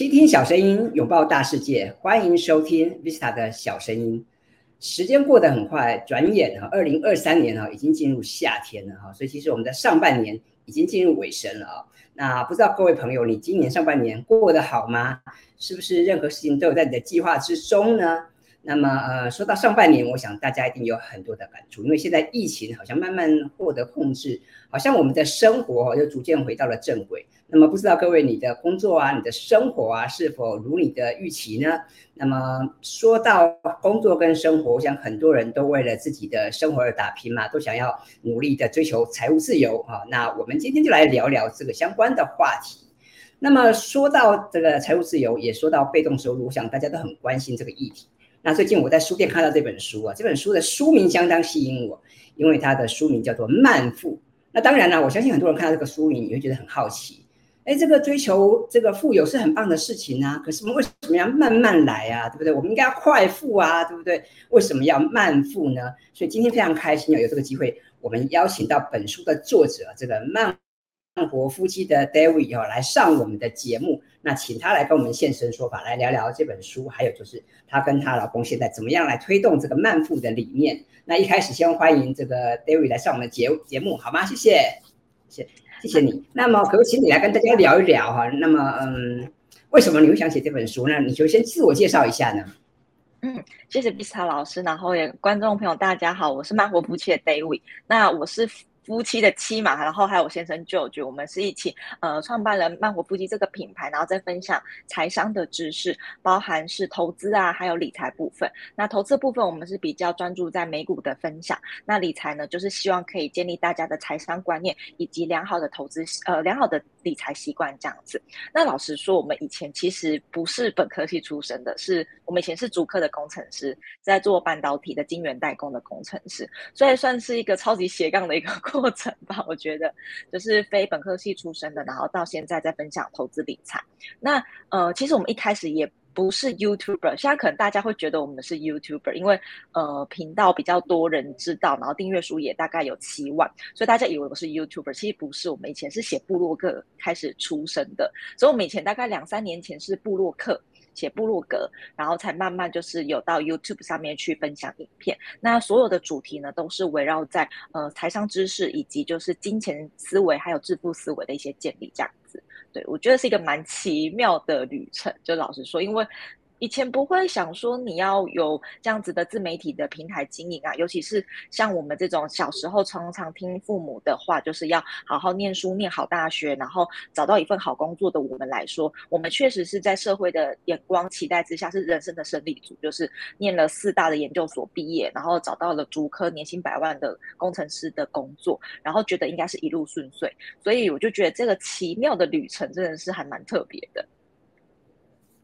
倾听小声音，拥抱大世界，欢迎收听 Vista 的小声音。时间过得很快，转眼哈，二零二三年哈已经进入夏天了哈，所以其实我们的上半年已经进入尾声了啊。那不知道各位朋友，你今年上半年过得好吗？是不是任何事情都有在你的计划之中呢？那么，呃，说到上半年，我想大家一定有很多的感触，因为现在疫情好像慢慢获得控制，好像我们的生活又逐渐回到了正轨。那么，不知道各位你的工作啊，你的生活啊，是否如你的预期呢？那么，说到工作跟生活，我想很多人都为了自己的生活而打拼嘛，都想要努力的追求财务自由啊。那我们今天就来聊聊这个相关的话题。那么，说到这个财务自由，也说到被动收入，我想大家都很关心这个议题。那最近我在书店看到这本书啊，这本书的书名相当吸引我，因为它的书名叫做《慢富》。那当然了，我相信很多人看到这个书名，你会觉得很好奇，哎，这个追求这个富有是很棒的事情啊，可是我们为什么要慢慢来啊？对不对？我们应该要快富啊，对不对？为什么要慢富呢？所以今天非常开心，有这个机会，我们邀请到本书的作者这个慢。慢活夫妻的 David 哦，来上我们的节目，那请他来跟我们现身说法，来聊聊这本书，还有就是他跟他老公现在怎么样来推动这个慢富的理念。那一开始先欢迎这个 David 来上我们的节节目，好吗？谢，谢谢谢谢你。那么可不请你来跟大家聊一聊哈？那么嗯，为什么你会想写这本书呢？你就先自我介绍一下呢？嗯，谢谢 Bisa 老师，然后也观众朋友大家好，我是漫活夫妻的 David，那我是。夫妻的妻嘛，然后还有我先生舅舅我们是一起呃创办了慢活夫妻这个品牌，然后再分享财商的知识，包含是投资啊，还有理财部分。那投资部分我们是比较专注在美股的分享，那理财呢，就是希望可以建立大家的财商观念以及良好的投资呃良好的理财习惯这样子。那老实说，我们以前其实不是本科系出身的，是我们以前是主科的工程师，在做半导体的晶圆代工的工程师，所以算是一个超级斜杠的一个。过程吧，我觉得就是非本科系出身的，然后到现在在分享投资理财。那呃，其实我们一开始也不是 YouTuber，现在可能大家会觉得我们是 YouTuber，因为呃频道比较多人知道，然后订阅数也大概有七万，所以大家以为我是 YouTuber，其实不是。我们以前是写部落格开始出生的，所以我们以前大概两三年前是部落客。写部落格，然后才慢慢就是有到 YouTube 上面去分享影片。那所有的主题呢，都是围绕在呃财商知识以及就是金钱思维还有致富思维的一些建立这样。对，我觉得是一个蛮奇妙的旅程，就老实说，因为。以前不会想说你要有这样子的自媒体的平台经营啊，尤其是像我们这种小时候常常听父母的话，就是要好好念书、念好大学，然后找到一份好工作的我们来说，我们确实是在社会的眼光期待之下是人生的胜利组，就是念了四大的研究所毕业，然后找到了竹科年薪百万的工程师的工作，然后觉得应该是一路顺遂，所以我就觉得这个奇妙的旅程真的是还蛮特别的。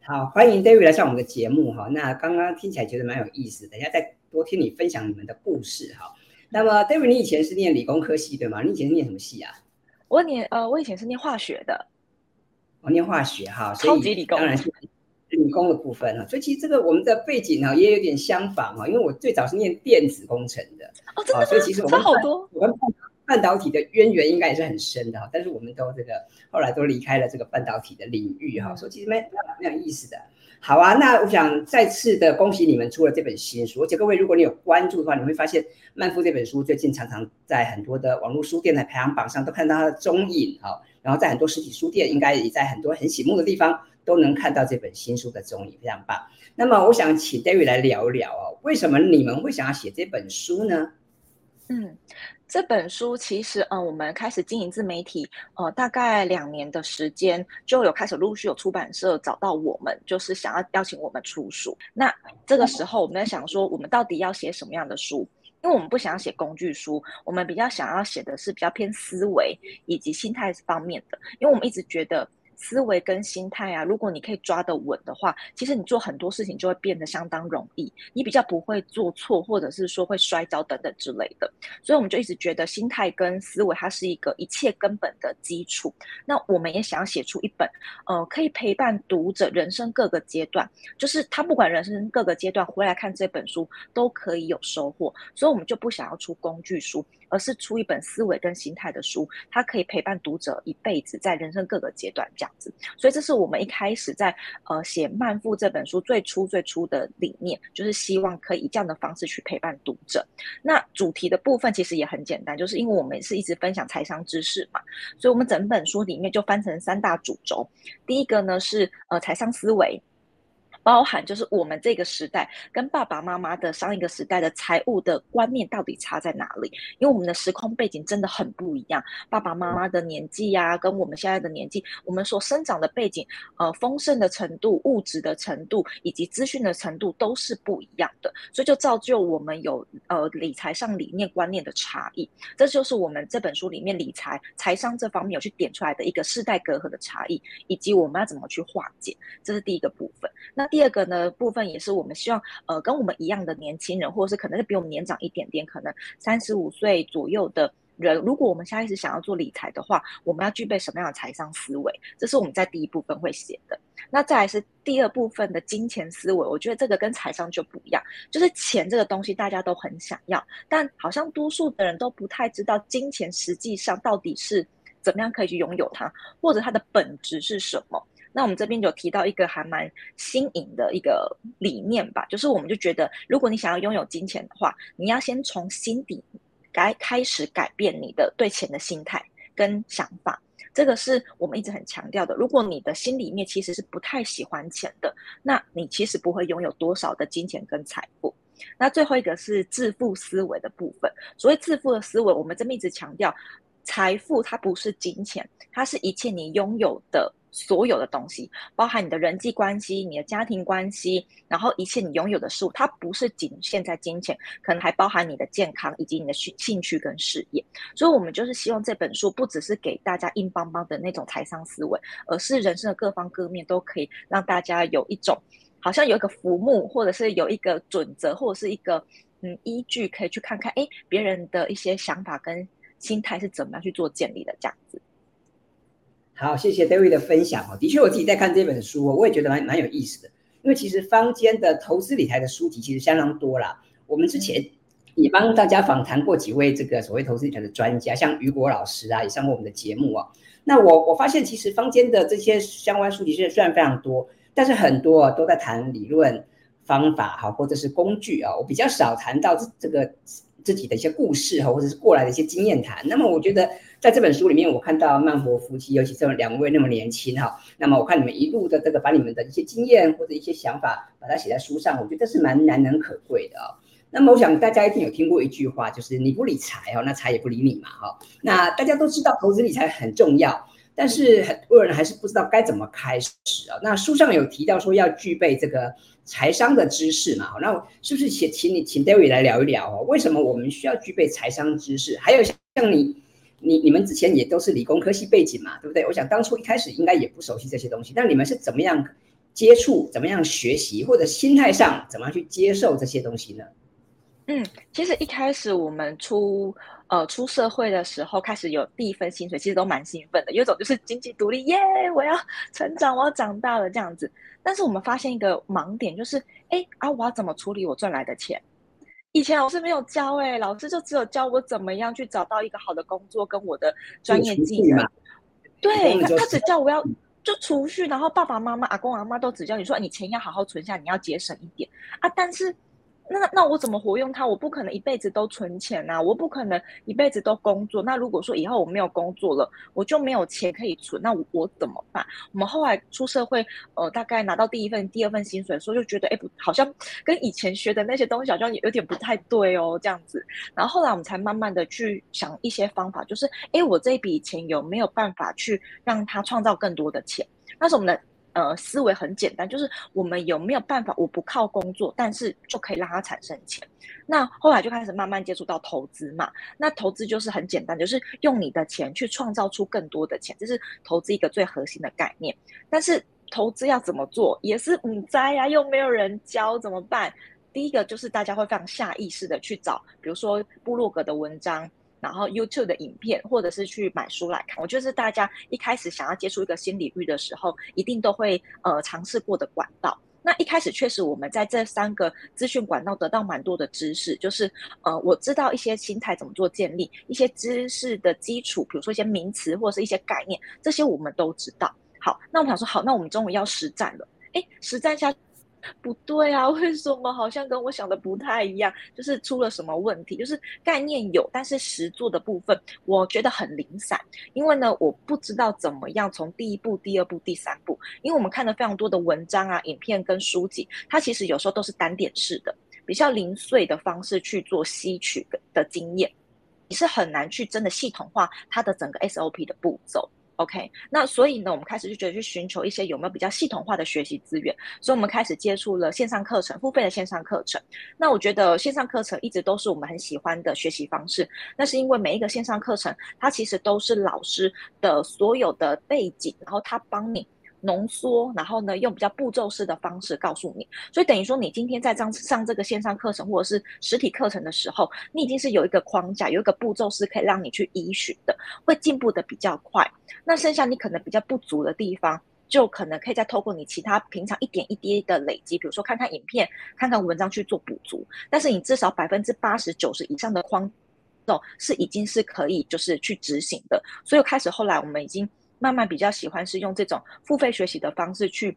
好，欢迎 David 来上我们的节目哈。那刚刚听起来觉得蛮有意思，等一下再多听你分享你们的故事哈。那么 David，你以前是念理工科系对吗？你以前是念什么系啊？我念呃，我以前是念化学的。我念化学哈，超级理工，当然是理工的部分哈。所以其实这个我们的背景呢也有点相仿哈，因为我最早是念电子工程的。哦，真的吗？所以其实我们好多。半导体的渊源应该也是很深的哈，但是我们都这个后来都离开了这个半导体的领域哈，所以其实蛮蛮有意思的。好啊，那我想再次的恭喜你们出了这本新书，而且各位如果你有关注的话，你会发现《曼富》这本书最近常常在很多的网络书店的排行榜上都看到它的踪影哈，然后在很多实体书店，应该也在很多很醒目的地方都能看到这本新书的踪影，非常棒。那么我想请 David 来聊一聊哦，为什么你们会想要写这本书呢？嗯。这本书其实，嗯，我们开始经营自媒体，呃，大概两年的时间，就有开始陆续有出版社找到我们，就是想要邀请我们出书。那这个时候，我们在想说，我们到底要写什么样的书？因为我们不想要写工具书，我们比较想要写的是比较偏思维以及心态方面的，因为我们一直觉得。思维跟心态啊，如果你可以抓得稳的话，其实你做很多事情就会变得相当容易，你比较不会做错，或者是说会摔跤等等之类的。所以我们就一直觉得心态跟思维它是一个一切根本的基础。那我们也想要写出一本，呃，可以陪伴读者人生各个阶段，就是他不管人生各个阶段回来看这本书都可以有收获。所以我们就不想要出工具书。而是出一本思维跟心态的书，它可以陪伴读者一辈子，在人生各个阶段这样子。所以这是我们一开始在呃写《慢富》这本书最初最初的理念，就是希望可以以这样的方式去陪伴读者。那主题的部分其实也很简单，就是因为我们是一直分享财商知识嘛，所以我们整本书里面就分成三大主轴。第一个呢是呃财商思维。包含就是我们这个时代跟爸爸妈妈的上一个时代的财务的观念到底差在哪里？因为我们的时空背景真的很不一样，爸爸妈妈的年纪呀、跟我们现在的年纪，我们所生长的背景，呃，丰盛的程度、物质的程度以及资讯的程度都是不一样的，所以就造就我们有呃理财上理念观念的差异。这就是我们这本书里面理财财商这方面有去点出来的一个世代隔阂的差异，以及我们要怎么去化解，这是第一个部分。那第第二个呢部分也是我们希望，呃，跟我们一样的年轻人，或者是可能是比我们年长一点点，可能三十五岁左右的人，如果我们下意识想要做理财的话，我们要具备什么样的财商思维？这是我们在第一部分会写的。那再来是第二部分的金钱思维，我觉得这个跟财商就不一样，就是钱这个东西大家都很想要，但好像多数的人都不太知道金钱实际上到底是怎么样可以去拥有它，或者它的本质是什么。那我们这边有提到一个还蛮新颖的一个理念吧，就是我们就觉得，如果你想要拥有金钱的话，你要先从心底改开始改变你的对钱的心态跟想法，这个是我们一直很强调的。如果你的心里面其实是不太喜欢钱的，那你其实不会拥有多少的金钱跟财富。那最后一个是致富思维的部分，所谓致富的思维，我们这边一直强调，财富它不是金钱，它是一切你拥有的。所有的东西，包含你的人际关系、你的家庭关系，然后一切你拥有的事物，它不是仅限在金钱，可能还包含你的健康以及你的兴兴趣跟事业。所以，我们就是希望这本书不只是给大家硬邦邦的那种财商思维，而是人生的各方各面都可以让大家有一种好像有一个浮木，或者是有一个准则，或者是一个嗯依据，可以去看看，哎，别人的一些想法跟心态是怎么样去做建立的，这样子。好，谢谢 David 的分享哦。的确，我自己在看这本书，我也觉得蛮蛮有意思的。因为其实坊间的投资理财的书籍其实相当多啦。我们之前也帮大家访谈过几位这个所谓投资理财的专家，像雨果老师啊，也上过我们的节目啊。那我我发现，其实坊间的这些相关书籍是虽然非常多，但是很多都在谈理论方法哈，或者是工具啊。我比较少谈到这个自己的一些故事哈，或者是过来的一些经验谈。那么我觉得。在这本书里面，我看到曼活夫妻，尤其这两位那么年轻哈，那么我看你们一路的这个把你们的一些经验或者一些想法，把它写在书上，我觉得是蛮难能可贵的哦。那么我想大家一定有听过一句话，就是你不理财哦，那财也不理你嘛哈。那大家都知道投资理财很重要，但是很多人还是不知道该怎么开始啊。那书上有提到说要具备这个财商的知识嘛，那是不是请请你请 David 来聊一聊哦？为什么我们需要具备财商知识？还有像你。你你们之前也都是理工科系背景嘛，对不对？我想当初一开始应该也不熟悉这些东西，那你们是怎么样接触、怎么样学习，或者心态上怎么样去接受这些东西呢？嗯，其实一开始我们出呃出社会的时候，开始有第一份薪水，其实都蛮兴奋的，有一种就是经济独立，耶，我要成长，我要长大了这样子。但是我们发现一个盲点，就是哎啊，我要怎么处理我赚来的钱？以前老师没有教哎、欸，老师就只有教我怎么样去找到一个好的工作跟我的专业技能。对，他他只叫我要就储蓄，然后爸爸妈妈、阿公阿妈都只叫你说，你钱要好好存下，你要节省一点啊，但是。那那我怎么活用它？我不可能一辈子都存钱呐，我不可能一辈子都工作。那如果说以后我没有工作了，我就没有钱可以存，那我，我怎么办？我们后来出社会，呃，大概拿到第一份、第二份薪水的时候，就觉得，哎，不，好像 跟以前学的那些东西好像有点不太对哦，这样子。然后后来我们才慢慢的去想一些方法，就是，哎，我这一笔钱有没有办法去让它创造更多的钱？那是我们的。呃，思维很简单，就是我们有没有办法，我不靠工作，但是就可以让它产生钱。那后来就开始慢慢接触到投资嘛。那投资就是很简单，就是用你的钱去创造出更多的钱，这是投资一个最核心的概念。但是投资要怎么做，也是唔知呀，又没有人教，怎么办？第一个就是大家会非常下意识的去找，比如说部落格的文章。然后 YouTube 的影片，或者是去买书来看，我觉得是大家一开始想要接触一个新领域的时候，一定都会呃尝试过的管道。那一开始确实我们在这三个资讯管道得到蛮多的知识，就是呃我知道一些心态怎么做建立，一些知识的基础，比如说一些名词或者是一些概念，这些我们都知道。好，那我想说，好，那我们终于要实战了。哎，实战下。不对啊，为什么好像跟我想的不太一样？就是出了什么问题？就是概念有，但是实作的部分我觉得很零散。因为呢，我不知道怎么样从第一步、第二步、第三步。因为我们看了非常多的文章啊、影片跟书籍，它其实有时候都是单点式的，比较零碎的方式去做吸取的经验，你是很难去真的系统化它的整个 SOP 的步骤。OK，那所以呢，我们开始就觉得去寻求一些有没有比较系统化的学习资源，所以我们开始接触了线上课程，付费的线上课程。那我觉得线上课程一直都是我们很喜欢的学习方式，那是因为每一个线上课程，它其实都是老师的所有的背景，然后他帮你。浓缩，然后呢，用比较步骤式的方式告诉你，所以等于说，你今天在上上这个线上课程或者是实体课程的时候，你已经是有一个框架，有一个步骤是可以让你去依循的，会进步的比较快。那剩下你可能比较不足的地方，就可能可以再透过你其他平常一点一滴的累积，比如说看看影片、看看文章去做补足。但是你至少百分之八十九十以上的框，是已经是可以就是去执行的。所以开始后来我们已经。慢慢比较喜欢是用这种付费学习的方式去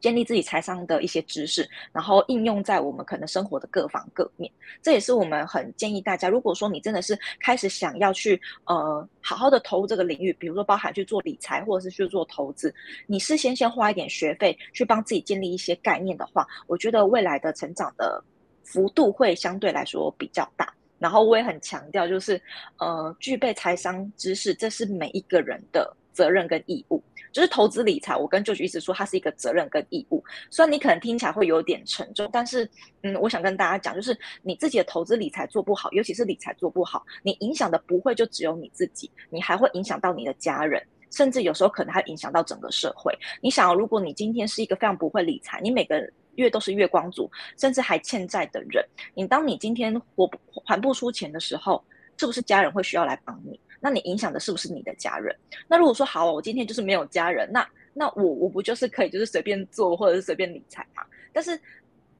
建立自己财商的一些知识，然后应用在我们可能生活的各方各面。这也是我们很建议大家，如果说你真的是开始想要去呃好好的投入这个领域，比如说包含去做理财或者是去做投资，你事先先花一点学费去帮自己建立一些概念的话，我觉得未来的成长的幅度会相对来说比较大。然后我也很强调，就是呃具备财商知识，这是每一个人的。责任跟义务，就是投资理财。我跟舅舅一直说，它是一个责任跟义务。虽然你可能听起来会有点沉重，但是，嗯，我想跟大家讲，就是你自己的投资理财做不好，尤其是理财做不好，你影响的不会就只有你自己，你还会影响到你的家人，甚至有时候可能还影响到整个社会。你想，如果你今天是一个非常不会理财，你每个月都是月光族，甚至还欠债的人，你当你今天还不还不出钱的时候，是不是家人会需要来帮你？那你影响的是不是你的家人？那如果说好，我今天就是没有家人，那那我我不就是可以就是随便做或者是随便理财嘛？但是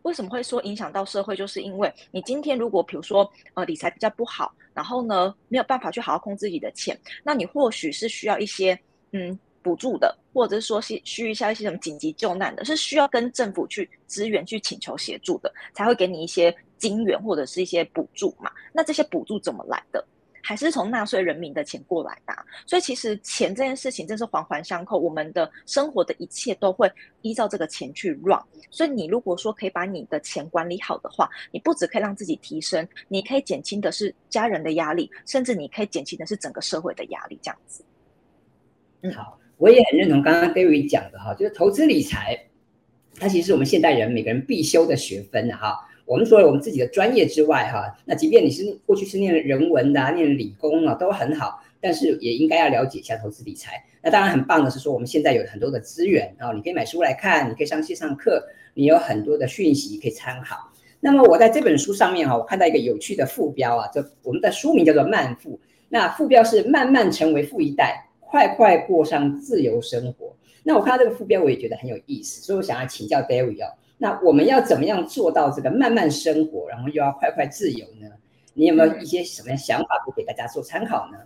为什么会说影响到社会？就是因为你今天如果比如说呃理财比较不好，然后呢没有办法去好好控制自己的钱，那你或许是需要一些嗯补助的，或者是说是需一下一些什么紧急救难的，是需要跟政府去支援去请求协助的，才会给你一些金援或者是一些补助嘛？那这些补助怎么来的？还是从纳税人民的钱过来的，所以其实钱这件事情真是环环相扣，我们的生活的一切都会依照这个钱去 run。所以你如果说可以把你的钱管理好的话，你不只可以让自己提升，你可以减轻的是家人的压力，甚至你可以减轻的是整个社会的压力，这样子。嗯，好，我也很认同刚刚 David 讲的哈，就是投资理财，它其实是我们现代人每个人必修的学分哈。我们除了我们自己的专业之外，哈，那即便你是过去是念人文的、念理工啊，都很好，但是也应该要了解一下投资理财。那当然很棒的是说，我们现在有很多的资源啊，你可以买书来看，你可以上线上课，你有很多的讯息可以参考。那么我在这本书上面哈，我看到一个有趣的副标啊，就我们的书名叫做《慢富》，那副标是“慢慢成为富一代，快快过上自由生活”。那我看到这个副标，我也觉得很有意思，所以我想要请教 David 哦。那我们要怎么样做到这个慢慢生活，然后又要快快自由呢？你有没有一些什么样想法，可以给大家做参考呢？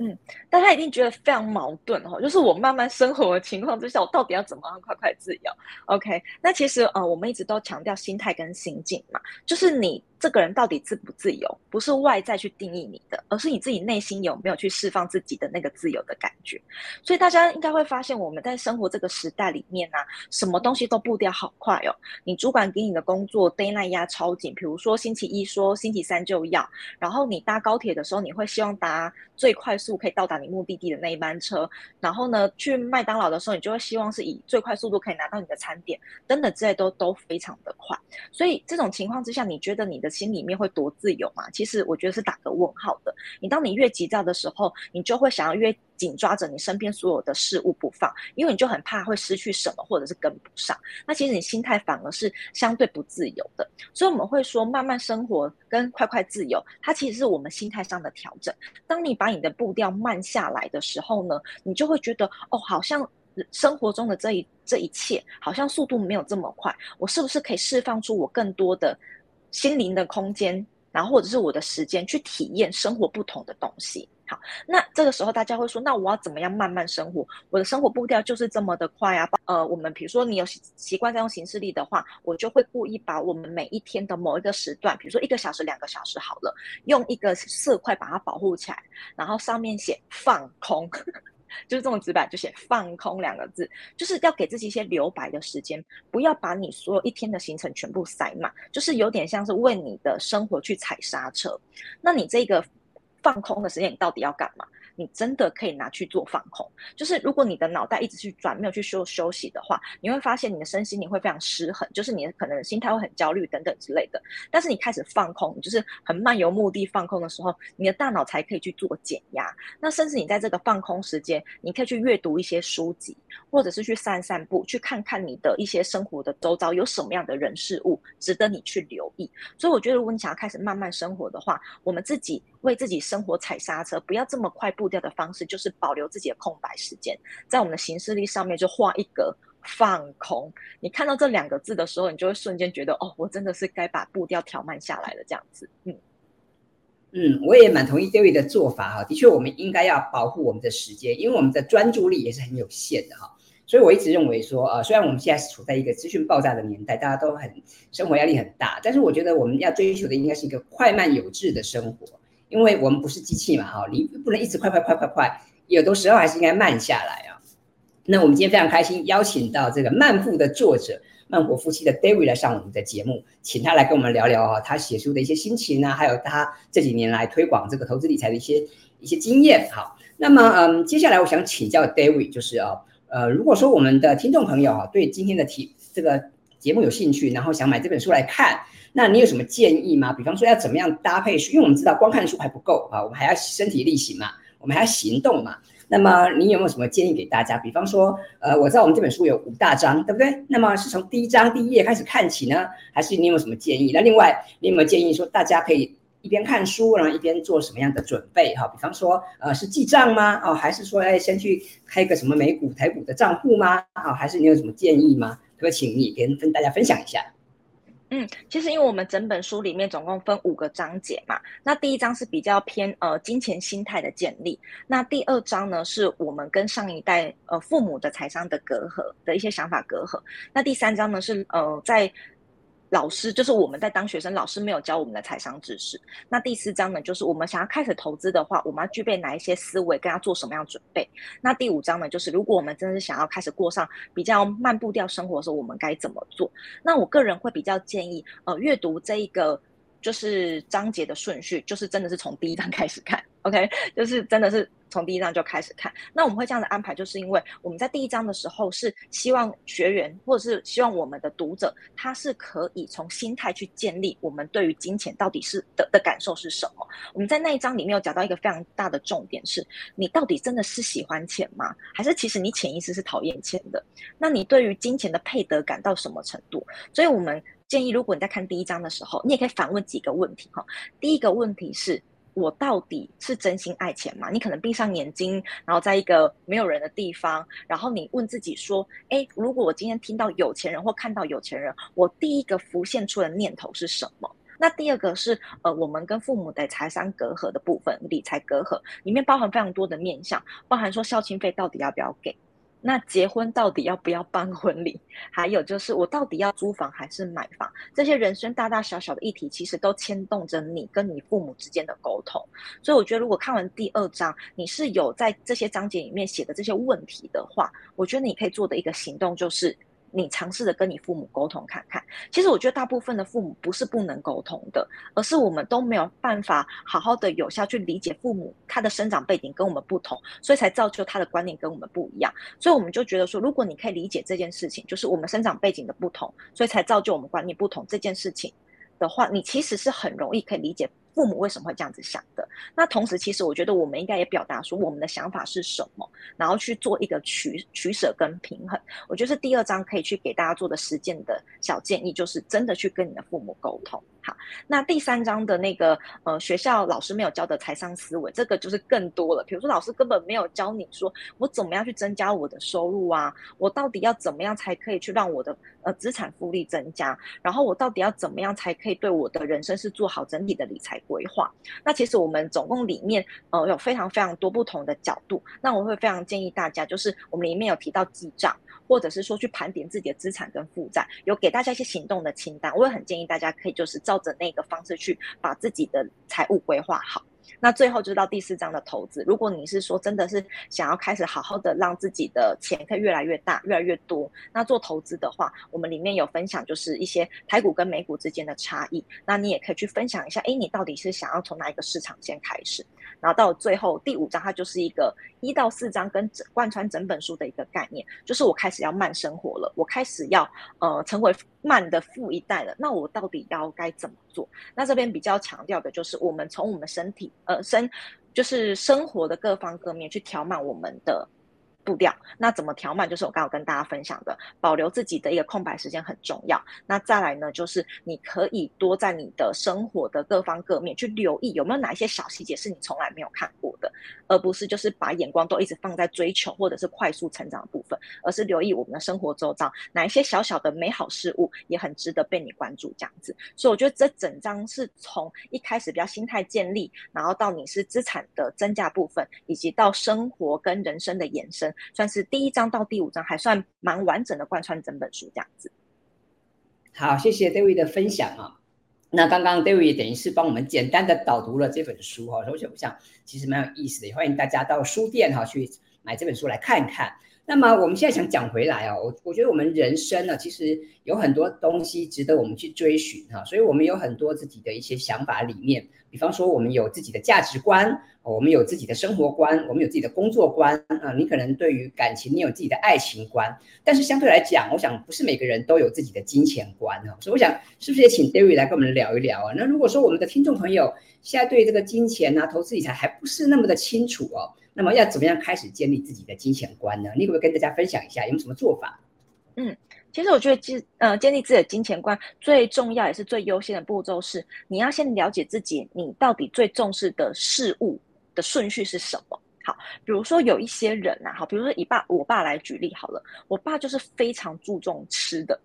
嗯，大家一定觉得非常矛盾哈，就是我慢慢生活的情况之下，我到底要怎么样快快自由？OK，那其实呃，我们一直都强调心态跟心境嘛，就是你。这个人到底自不自由，不是外在去定义你的，而是你自己内心有没有去释放自己的那个自由的感觉。所以大家应该会发现，我们在生活这个时代里面呢、什么东西都步调好快哦。你主管给你的工作 deadline 压超紧，比如说星期一说星期三就要，然后你搭高铁的时候，你会希望搭最快速可以到达你目的地的那一班车，然后呢，去麦当劳的时候，你就会希望是以最快速度可以拿到你的餐点，等等之类都都非常的快。所以这种情况之下，你觉得你的心里面会多自由吗？其实我觉得是打个问号的。你当你越急躁的时候，你就会想要越紧抓着你身边所有的事物不放，因为你就很怕会失去什么，或者是跟不上。那其实你心态反而是相对不自由的。所以我们会说，慢慢生活跟快快自由，它其实是我们心态上的调整。当你把你的步调慢下来的时候呢，你就会觉得哦，好像生活中的这一这一切，好像速度没有这么快。我是不是可以释放出我更多的？心灵的空间，然后或者是我的时间去体验生活不同的东西。好，那这个时候大家会说，那我要怎么样慢慢生活？我的生活步调就是这么的快啊。呃，我们比如说你有习惯在用行事历的话，我就会故意把我们每一天的某一个时段，比如说一个小时、两个小时好了，用一个色块把它保护起来，然后上面写放空，就是这种纸板，就写放空两个字，就是要给自己一些留白的时间，不要把你所有一天的行程全部塞满，就是有点像是为你的生活去踩刹车。那你这个。放空的时间，你到底要干嘛？你真的可以拿去做放空，就是如果你的脑袋一直去转，没有去休休息的话，你会发现你的身心你会非常失衡，就是你可能心态会很焦虑等等之类的。但是你开始放空，你就是很漫游目的放空的时候，你的大脑才可以去做减压。那甚至你在这个放空时间，你可以去阅读一些书籍，或者是去散散步，去看看你的一些生活的周遭有什么样的人事物值得你去留意。所以我觉得，如果你想要开始慢慢生活的话，我们自己为自己生活踩刹车，不要这么快步。调的方式就是保留自己的空白时间，在我们的行事历上面就画一格放空。你看到这两个字的时候，你就会瞬间觉得，哦，我真的是该把步调调慢下来了。这样子，嗯嗯，我也蛮同意 David 的做法哈。的确，我们应该要保护我们的时间，因为我们的专注力也是很有限的哈。所以我一直认为说，呃，虽然我们现在是处在一个资讯爆炸的年代，大家都很生活压力很大，但是我觉得我们要追求的应该是一个快慢有致的生活。因为我们不是机器嘛，哈，你不能一直快快快快快，有的时候还是应该慢下来啊。那我们今天非常开心，邀请到这个《慢富》的作者慢活夫妻的 David 来上我们的节目，请他来跟我们聊聊啊，他写书的一些心情啊，还有他这几年来推广这个投资理财的一些一些经验。好，那么嗯，接下来我想请教 David，就是啊，呃，如果说我们的听众朋友啊，对今天的题这个节目有兴趣，然后想买这本书来看。那你有什么建议吗？比方说要怎么样搭配书，因为我们知道光看书还不够啊，我们还要身体力行嘛，我们还要行动嘛。那么你有没有什么建议给大家？比方说，呃，我知道我们这本书有五大章，对不对？那么是从第一章第一页开始看起呢，还是你有什么建议？那另外你有没有建议说大家可以一边看书，然后一边做什么样的准备？哈，比方说，呃，是记账吗？哦，还是说，哎，先去开个什么美股、台股的账户吗？啊，还是你有什么建议吗？可不可以请你跟跟大家分享一下？嗯，其实因为我们整本书里面总共分五个章节嘛，那第一章是比较偏呃金钱心态的建立，那第二章呢是我们跟上一代呃父母的财商的隔阂的一些想法隔阂，那第三章呢是呃在。老师就是我们在当学生，老师没有教我们的财商知识。那第四章呢，就是我们想要开始投资的话，我们要具备哪一些思维，跟要做什么样准备。那第五章呢，就是如果我们真的是想要开始过上比较慢步调生活的时候，我们该怎么做？那我个人会比较建议，呃，阅读这一个就是章节的顺序，就是真的是从第一章开始看，OK，就是真的是。从第一章就开始看，那我们会这样的安排，就是因为我们在第一章的时候是希望学员或者是希望我们的读者，他是可以从心态去建立我们对于金钱到底是的的感受是什么。我们在那一章里面有讲到一个非常大的重点是，你到底真的是喜欢钱吗？还是其实你潜意识是讨厌钱的？那你对于金钱的配得感到什么程度？所以我们建议，如果你在看第一章的时候，你也可以反问几个问题哈。第一个问题是。我到底是真心爱钱吗？你可能闭上眼睛，然后在一个没有人的地方，然后你问自己说：哎，如果我今天听到有钱人或看到有钱人，我第一个浮现出的念头是什么？那第二个是呃，我们跟父母的财商隔阂的部分，理财隔阂里面包含非常多的面向，包含说孝亲费到底要不要给。那结婚到底要不要办婚礼？还有就是我到底要租房还是买房？这些人生大大小小的议题，其实都牵动着你跟你父母之间的沟通。所以我觉得，如果看完第二章，你是有在这些章节里面写的这些问题的话，我觉得你可以做的一个行动就是。你尝试着跟你父母沟通看看，其实我觉得大部分的父母不是不能沟通的，而是我们都没有办法好好的有效去理解父母他的生长背景跟我们不同，所以才造就他的观念跟我们不一样。所以我们就觉得说，如果你可以理解这件事情，就是我们生长背景的不同，所以才造就我们观念不同这件事情的话，你其实是很容易可以理解。父母为什么会这样子想的？那同时，其实我觉得我们应该也表达说我们的想法是什么，然后去做一个取取舍跟平衡。我觉得是第二章可以去给大家做的实践的小建议，就是真的去跟你的父母沟通。好，那第三章的那个呃，学校老师没有教的财商思维，这个就是更多了。比如说，老师根本没有教你说，我怎么样去增加我的收入啊？我到底要怎么样才可以去让我的呃资产复利增加？然后我到底要怎么样才可以对我的人生是做好整体的理财规划？那其实我们总共里面呃有非常非常多不同的角度。那我会非常建议大家，就是我们里面有提到记账，或者是说去盘点自己的资产跟负债，有给大家一些行动的清单。我也很建议大家可以就是照着那个方式去把自己的财务规划好。那最后就到第四章的投资。如果你是说真的是想要开始好好的让自己的钱可以越来越大、越来越多，那做投资的话，我们里面有分享就是一些台股跟美股之间的差异。那你也可以去分享一下，哎，你到底是想要从哪一个市场先开始？然后到最后第五章，它就是一个一到四章跟整贯穿整本书的一个概念，就是我开始要慢生活了，我开始要呃成为慢的富一代了。那我到底要该怎么那这边比较强调的就是我们从我们身体呃身就是生活的各方各面去调满我们的。步调，那怎么调慢？就是我刚刚跟大家分享的，保留自己的一个空白时间很重要。那再来呢，就是你可以多在你的生活的各方各面去留意，有没有哪一些小细节是你从来没有看过的，而不是就是把眼光都一直放在追求或者是快速成长的部分，而是留意我们的生活周遭哪一些小小的美好事物也很值得被你关注。这样子，所以我觉得这整章是从一开始比较心态建立，然后到你是资产的增加部分，以及到生活跟人生的延伸。算是第一章到第五章还算蛮完整的贯穿整本书这样子。好，谢谢 David 的分享啊。那刚刚 David 等于是帮我们简单的导读了这本书哈，而且我想其实蛮有意思的，也欢迎大家到书店哈去买这本书来看一看。那么我们现在想讲回来哦，我我觉得我们人生呢，其实有很多东西值得我们去追寻哈，所以我们有很多自己的一些想法理念，比方说我们有自己的价值观，我们有自己的生活观，我们有自己的工作观啊，你可能对于感情你有自己的爱情观，但是相对来讲，我想不是每个人都有自己的金钱观哈，所以我想是不是也请 David 来跟我们聊一聊啊？那如果说我们的听众朋友现在对这个金钱啊、投资理财还不是那么的清楚哦。那么要怎么样开始建立自己的金钱观呢？你可不可以跟大家分享一下，有没有什么做法？嗯，其实我觉得建呃建立自己的金钱观最重要也是最优先的步骤是，你要先了解自己，你到底最重视的事物的顺序是什么。好，比如说有一些人啊，好，比如说以爸我爸来举例好了，我爸就是非常注重吃的，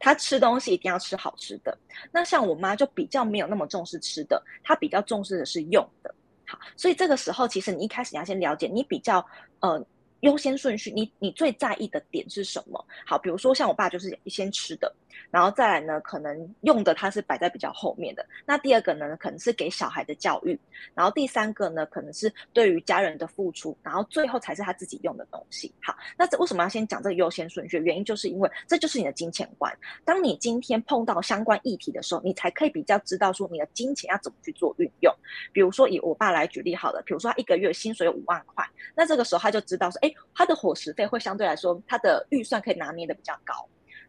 他吃东西一定要吃好吃的。那像我妈就比较没有那么重视吃的，她比较重视的是用的。好，所以这个时候，其实你一开始你要先了解你比较呃优先顺序，你你最在意的点是什么？好，比如说像我爸就是先吃的。然后再来呢，可能用的它是摆在比较后面的。那第二个呢，可能是给小孩的教育。然后第三个呢，可能是对于家人的付出。然后最后才是他自己用的东西。好，那这为什么要先讲这个优先顺序？原因就是因为这就是你的金钱观。当你今天碰到相关议题的时候，你才可以比较知道说你的金钱要怎么去做运用。比如说以我爸来举例好了，比如说他一个月薪水有五万块，那这个时候他就知道说，哎，他的伙食费会相对来说，他的预算可以拿捏的比较高。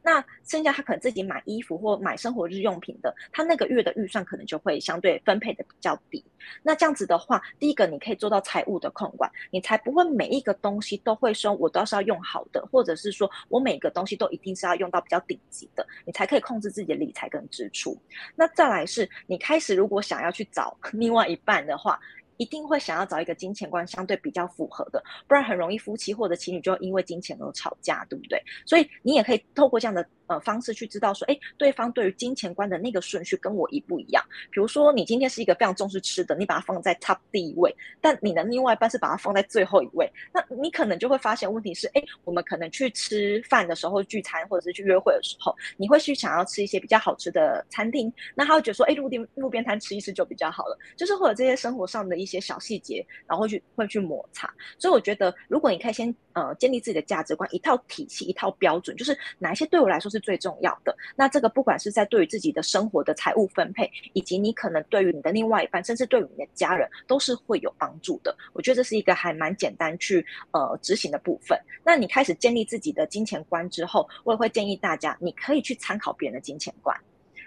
那剩下他可能自己买衣服或买生活日用品的，他那个月的预算可能就会相对分配的比较低。那这样子的话，第一个你可以做到财务的控管，你才不会每一个东西都会说我都是要用好的，或者是说我每个东西都一定是要用到比较顶级的，你才可以控制自己的理财跟支出。那再来是你开始如果想要去找 另外一半的话。一定会想要找一个金钱观相对比较符合的，不然很容易夫妻或者情侣就因为金钱而吵架，对不对？所以你也可以透过这样的。呃，方式去知道说，哎，对方对于金钱观的那个顺序跟我一不一样。比如说，你今天是一个非常重视吃的，你把它放在 top 第一位，但你的另外一半是把它放在最后一位，那你可能就会发现问题是，哎，我们可能去吃饭的时候聚餐，或者是去约会的时候，你会去想要吃一些比较好吃的餐厅，那他会觉得说，哎，路边路边摊吃一吃就比较好了，就是或者这些生活上的一些些小细节，然后去会去摩擦。所以我觉得，如果你可以先呃建立自己的价值观，一套体系，一套标准，就是哪一些对我来说是。最重要的，那这个不管是在对于自己的生活的财务分配，以及你可能对于你的另外一半，甚至对于你的家人，都是会有帮助的。我觉得这是一个还蛮简单去呃执行的部分。那你开始建立自己的金钱观之后，我也会建议大家，你可以去参考别人的金钱观。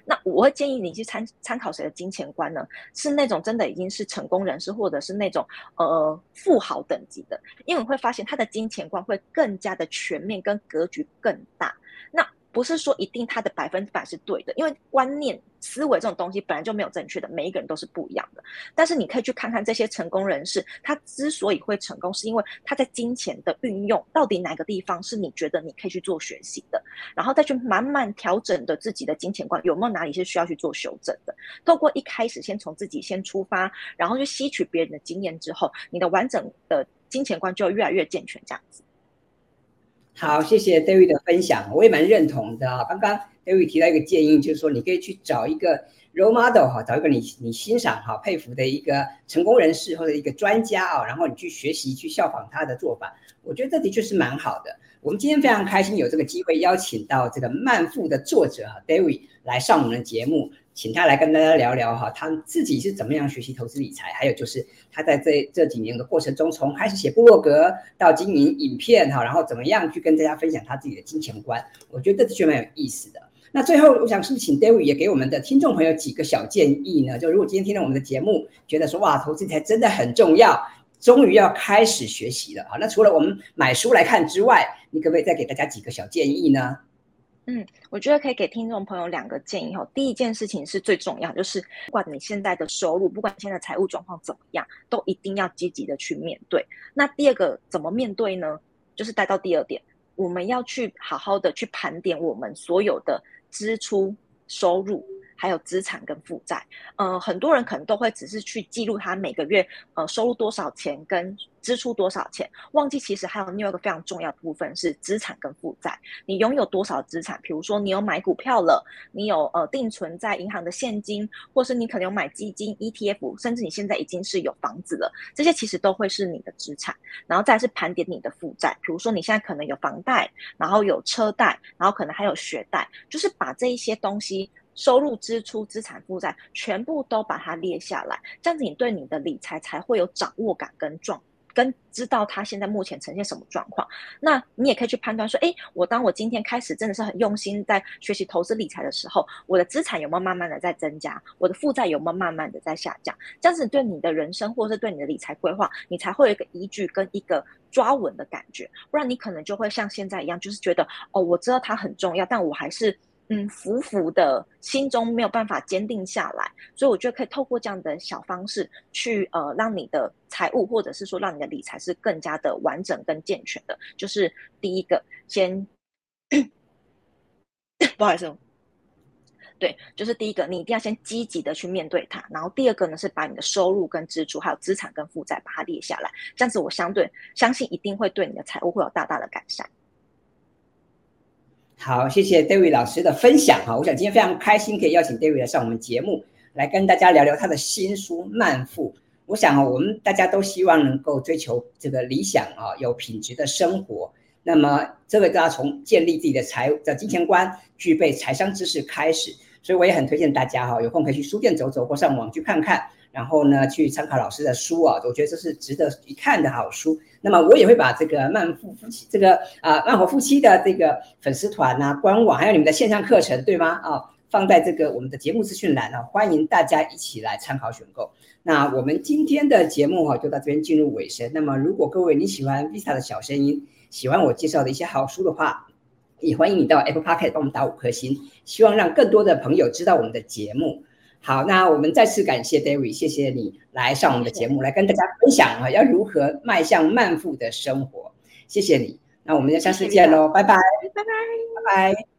那我会建议你去参参考谁的金钱观呢？是那种真的已经是成功人士，或者是那种呃富豪等级的，因为你会发现他的金钱观会更加的全面，跟格局更大。那不是说一定他的百分之百是对的，因为观念、思维这种东西本来就没有正确的，每一个人都是不一样的。但是你可以去看看这些成功人士，他之所以会成功，是因为他在金钱的运用到底哪个地方是你觉得你可以去做学习的，然后再去慢慢调整的自己的金钱观，有没有哪里是需要去做修正的？透过一开始先从自己先出发，然后去吸取别人的经验之后，你的完整的金钱观就越来越健全，这样子。好，谢谢 David 的分享，我也蛮认同的啊。刚刚 David 提到一个建议，就是说你可以去找一个 role model 哈，找一个你你欣赏哈、佩服的一个成功人士或者一个专家啊，然后你去学习、去效仿他的做法。我觉得这的确是蛮好的。我们今天非常开心有这个机会邀请到这个《慢富》的作者哈 David 来上我们的节目。请他来跟大家聊聊哈，他自己是怎么样学习投资理财，还有就是他在这这几年的过程中，从开始写部落格到经营影片哈，然后怎么样去跟大家分享他自己的金钱观，我觉得这确蛮有意思的。那最后，我想是不是请 David 也给我们的听众朋友几个小建议呢？就如果今天听到我们的节目，觉得说哇，投资理财真的很重要，终于要开始学习了啊，那除了我们买书来看之外，你可不可以再给大家几个小建议呢？嗯，我觉得可以给听众朋友两个建议哈。第一件事情是最重要，就是不管你现在的收入，不管你现在财务状况怎么样，都一定要积极的去面对。那第二个怎么面对呢？就是带到第二点，我们要去好好的去盘点我们所有的支出、收入。还有资产跟负债，呃，很多人可能都会只是去记录他每个月呃收入多少钱跟支出多少钱，忘记其实还有另外一个非常重要的部分是资产跟负债。你拥有多少资产？比如说你有买股票了，你有呃定存在银行的现金，或是你可能有买基金、ETF，甚至你现在已经是有房子了，这些其实都会是你的资产。然后再是盘点你的负债，比如说你现在可能有房贷，然后有车贷，然后可能还有学贷，就是把这一些东西。收入、支出、资产、负债，全部都把它列下来，这样子你对你的理财才会有掌握感跟状，跟知道它现在目前呈现什么状况。那你也可以去判断说，诶，我当我今天开始真的是很用心在学习投资理财的时候，我的资产有没有慢慢的在增加？我的负债有没有慢慢的在下降？这样子对你的人生或者是对你的理财规划，你才会有一个依据跟一个抓稳的感觉。不然你可能就会像现在一样，就是觉得哦，我知道它很重要，但我还是。嗯，浮浮的，心中没有办法坚定下来，所以我觉得可以透过这样的小方式去呃，让你的财务或者是说让你的理财是更加的完整跟健全的。就是第一个，先 不好意思，对，就是第一个，你一定要先积极的去面对它。然后第二个呢，是把你的收入跟支出还有资产跟负债把它列下来，这样子我相对相信一定会对你的财务会有大大的改善。好，谢谢 David 老师的分享哈。我想今天非常开心可以邀请 David 来上我们节目，来跟大家聊聊他的新书《慢富》。我想我们大家都希望能够追求这个理想啊，有品质的生活。那么这个都要从建立自己的财的金钱观，具备财商知识开始。所以我也很推荐大家哈，有空可以去书店走走或上网去看看。然后呢，去参考老师的书啊，我觉得这是值得一看的好书。那么我也会把这个慢夫夫妻这个啊、慢活夫妻的这个粉丝团啊、官网，还有你们的线上课程，对吗？啊、放在这个我们的节目资讯栏啊，欢迎大家一起来参考选购。那我们今天的节目哈、就到这边进入尾声。那么如果各位你喜欢 Visa 的小声音，喜欢我介绍的一些好书的话，也欢迎你到 Apple Podcast 帮我们打五颗星，希望让更多的朋友知道我们的节目。好，那我们再次感谢 David，谢谢你来上我们的节目，来跟大家分享啊，要如何迈向慢富的生活。谢谢你，那我们就下次见喽，拜拜，拜拜，拜拜。